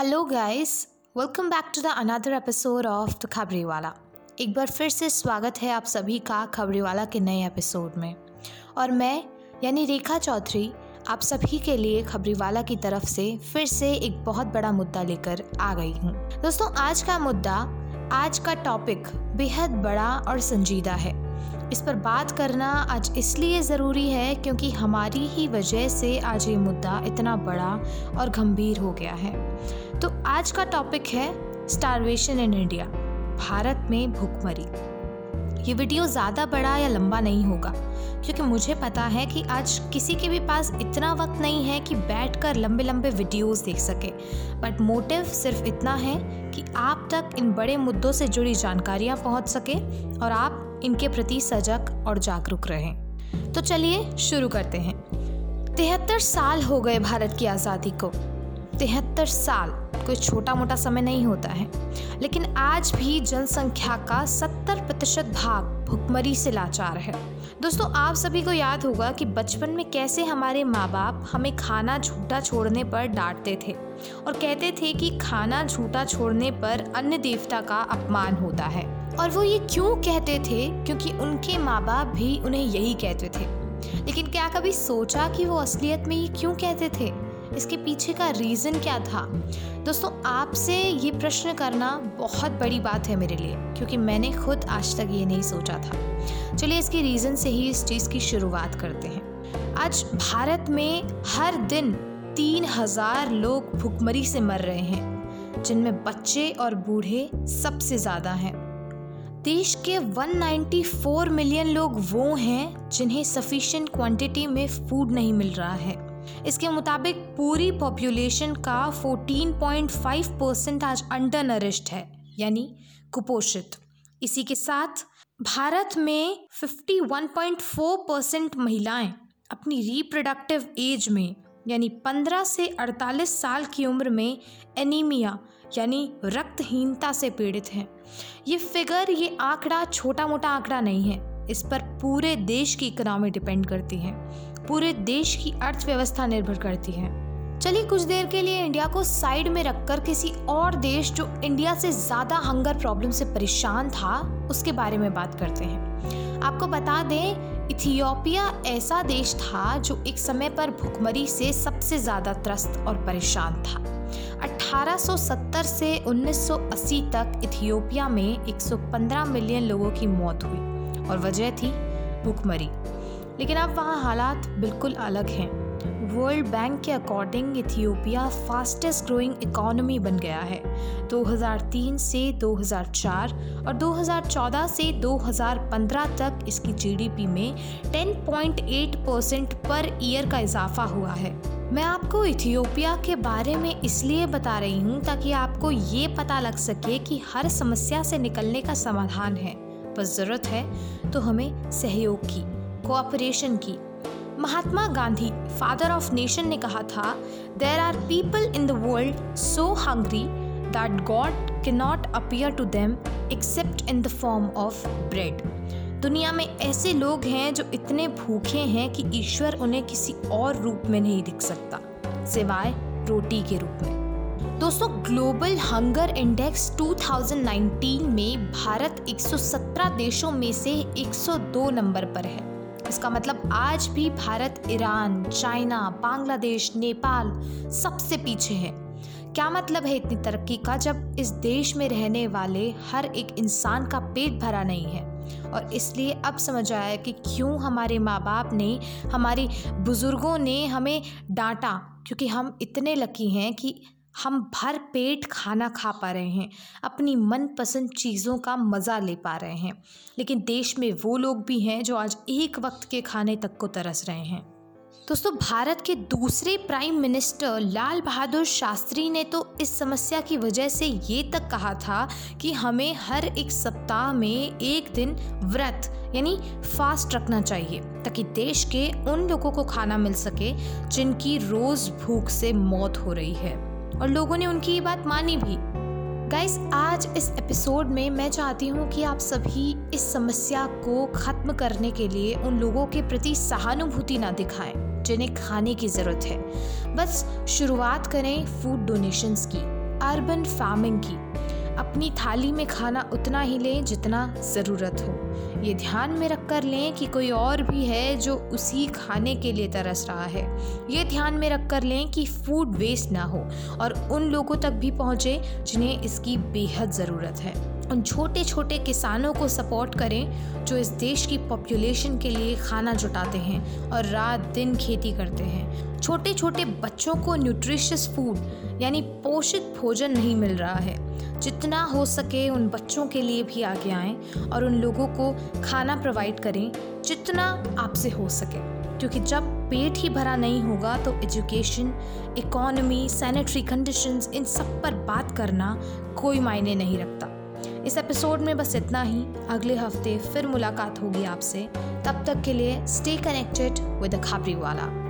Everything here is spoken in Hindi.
Hello guys welcome back to the another episode of the Khabri Wala एक बार फिर से स्वागत है आप सभी का खबरी वाला के नए एपिसोड में। और मैं, यानी रेखा चौधरी, आप सभी के लिए खबरी वाला की तरफ़ से फिर से एक बहुत बड़ा मुद्दा लेकर आ गई हूँ। दोस्तों, आज का मुद्दा, आज का टॉपिक बेहद बड़ा और संजीदा है। इस पर बात करना आज इसलिए ज़रूरी है क्योंकि हमारी ही वजह से आज ये मुद्दा इतना बड़ा और गंभीर हो गया है। तो आज का टॉपिक है स्टारवेशन इन इंडिया भारत में भूखमरी। ये वीडियो ज़्यादा बड़ा या लंबा नहीं होगा, क्योंकि मुझे पता है कि आज किसी के भी पास इतना वक्त नहीं है कि बैठकर लंबे लंबे वीडियोस देख सके। बट मोटिव सिर्फ़ इतना है कि आप तक इन बड़े मुद्दों से जुड़ी जानकारियाँ पहुँच सके और आप इनके प्रति सजग और जागरूक रहें। तो चलिए शुरू करते हैं। तिहत्तर साल हो गए भारत की आज़ादी को। तिहत्तर साल कोई छोटा मोटा समय नहीं होता है। लेकिन आज भी जनसंख्या का 70 प्रतिशत भाग भुखमरी से लाचार है। दोस्तों, आप सभी को याद होगा कि बचपन में कैसे हमारे माँ बाप हमें खाना झूठा छोड़ने पर डांटते थे और कहते थे कि खाना झूठा छोड़ने पर अन्य देवता का अपमान होता है। और वो ये क्यों कहते थे? क्योंकि उनके माँ बाप भी उन्हें यही कहते थे। लेकिन क्या कभी सोचा कि वो असलियत में ये क्यों कहते थे? इसके पीछे का रीज़न क्या था? दोस्तों, आपसे ये प्रश्न करना बहुत बड़ी बात है मेरे लिए, क्योंकि मैंने खुद आज तक ये नहीं सोचा था। चलिए इसके रीज़न से ही इस चीज़ की शुरुआत करते हैं। आज भारत में हर दिन तीन हज़ार लोग भुखमरी से मर रहे हैं, जिनमें बच्चे और बूढ़े सबसे ज़्यादा हैं। देश के 194 मिलियन लोग वो हैं जिन्हें सफिशिएंट क्वांटिटी में फ़ूड नहीं मिल रहा है। इसके मुताबिक पूरी पॉपुलेशन का 14.5 परसेंट आज अंडर नरिश्ड है, यानी कुपोषित। इसी के साथ भारत में 51.4 परसेंट महिलाएँ अपनी रिप्रोडक्टिव एज में यानी 15 से 48 साल की उम्र में एनीमिया, यानी रक्तहीनता से पीड़ित हैं। ये फिगर, ये आंकड़ा छोटा मोटा आंकड़ा नहीं है। इस पर पूरे देश की इकोनॉमी डिपेंड करती है। पूरे देश की अर्थव्यवस्था निर्भर करती है। चलिए कुछ देर के लिए इंडिया को साइड में रखकर किसी और देश जो इंडिया से ज़्यादा हंगर प्रॉब्लम से परेशान था, उसके बारे में बात करते हैं। आपको बता दें इथियोपिया ऐसा देश था जो एक समय पर भुखमरी से सबसे ज़्यादा त्रस्त और परेशान था। 1870 से 1980 तक इथियोपिया में 115 मिलियन लोगों की मौत हुई और वजह थी भुखमरी। लेकिन अब वहाँ हालात बिल्कुल अलग हैं। वर्ल्ड बैंक के according Ethiopia fastest growing economy बन गया है। 2003 से 2004 और 2014 से 2015 तक इसकी जीडीपी में 10.8 परसेंट पर ईयर का इजाफा हुआ है। मैं आपको इथियोपिया के बारे में इसलिए बता रही हूँ ताकि आपको ये पता लग सके कि हर समस्या से निकलने का समाधान है। बस ज़रूरत है तो हमें सहयोग की कोऑपरेशन की Mahatma Gandhi father of nation ने कहा था there are people in the world so hungry that God can not appear to them except in the form of bread दुनिया में ऐसे लोग हैं जो इतने भूखे हैं कि ईश्वर उन्हें किसी और रूप में नहीं दिख सकता, सिवाय रोटी के रूप में। दोस्तों ग्लोबल हंगर इंडेक्स 2019 में भारत 117 देशों में से 102 नंबर पर है। इसका मतलब आज भी भारत, ईरान, चाइना, बांग्लादेश, नेपाल सबसे पीछे है। क्या मतलब है इतनी तरक्की का जब इस देश में रहने वाले हर एक इंसान का पेट भरा नहीं है? और इसलिए अब समझ आया कि क्यों हमारे माँ बाप ने, हमारे बुज़ुर्गों ने हमें डांटा, क्योंकि हम इतने लकी हैं कि हम भर पेट खाना खा पा रहे हैं, अपनी मनपसंद चीज़ों का मज़ा ले पा रहे हैं। लेकिन देश में वो लोग भी हैं जो आज एक वक्त के खाने तक को तरस रहे हैं। दोस्तों, भारत के दूसरे प्राइम मिनिस्टर लाल बहादुर शास्त्री ने तो इस समस्या की वजह से ये तक कहा था कि हमें हर एक सप्ताह में एक दिन व्रत, यानी फास्ट रखना चाहिए, ताकि देश के उन लोगों को खाना मिल सके जिनकी रोज़ भूख से मौत हो रही है। और लोगों ने उनकी ये बात मानी भी। गाइस आज इस एपिसोड में मैं चाहती हूँ कि आप सभी इस समस्या को ख़त्म करने के लिए उन लोगों के प्रति सहानुभूति ना दिखाएँ, जिन्हें खाने की ज़रूरत है। बस शुरुआत करें फ़ूड डोनेशंस की अर्बन फ़ार्मिंग की। अपनी थाली में खाना उतना ही लें जितना ज़रूरत हो। ये ध्यान में रख कर लें कि कोई और भी है जो उसी खाने के लिए तरस रहा है। ये ध्यान में रख कर लें कि फ़ूड वेस्ट ना हो और उन लोगों तक भी पहुँचे जिन्हें इसकी बेहद ज़रूरत है। उन छोटे छोटे किसानों को सपोर्ट करें, जो इस देश की पॉपुलेशन के लिए खाना जुटाते हैं और रात दिन खेती करते हैं। छोटे छोटे बच्चों को न्यूट्रिशियस फ़ूड यानी पोषित भोजन नहीं मिल रहा है। जितना हो सके उन बच्चों के लिए भी आगे आएँ और उन लोगों को खाना प्रोवाइड करें, जितना आपसे हो सके। क्योंकि जब पेट ही भरा नहीं होगा तो एजुकेशन इकोनॉमी सैनिटरी कंडीशंस इन सब पर बात करना कोई मायने नहीं रखता। इस एपिसोड में बस इतना ही। अगले हफ़्ते फिर मुलाकात होगी आपसे। तब तक के लिए stay connected with the Khabri वाला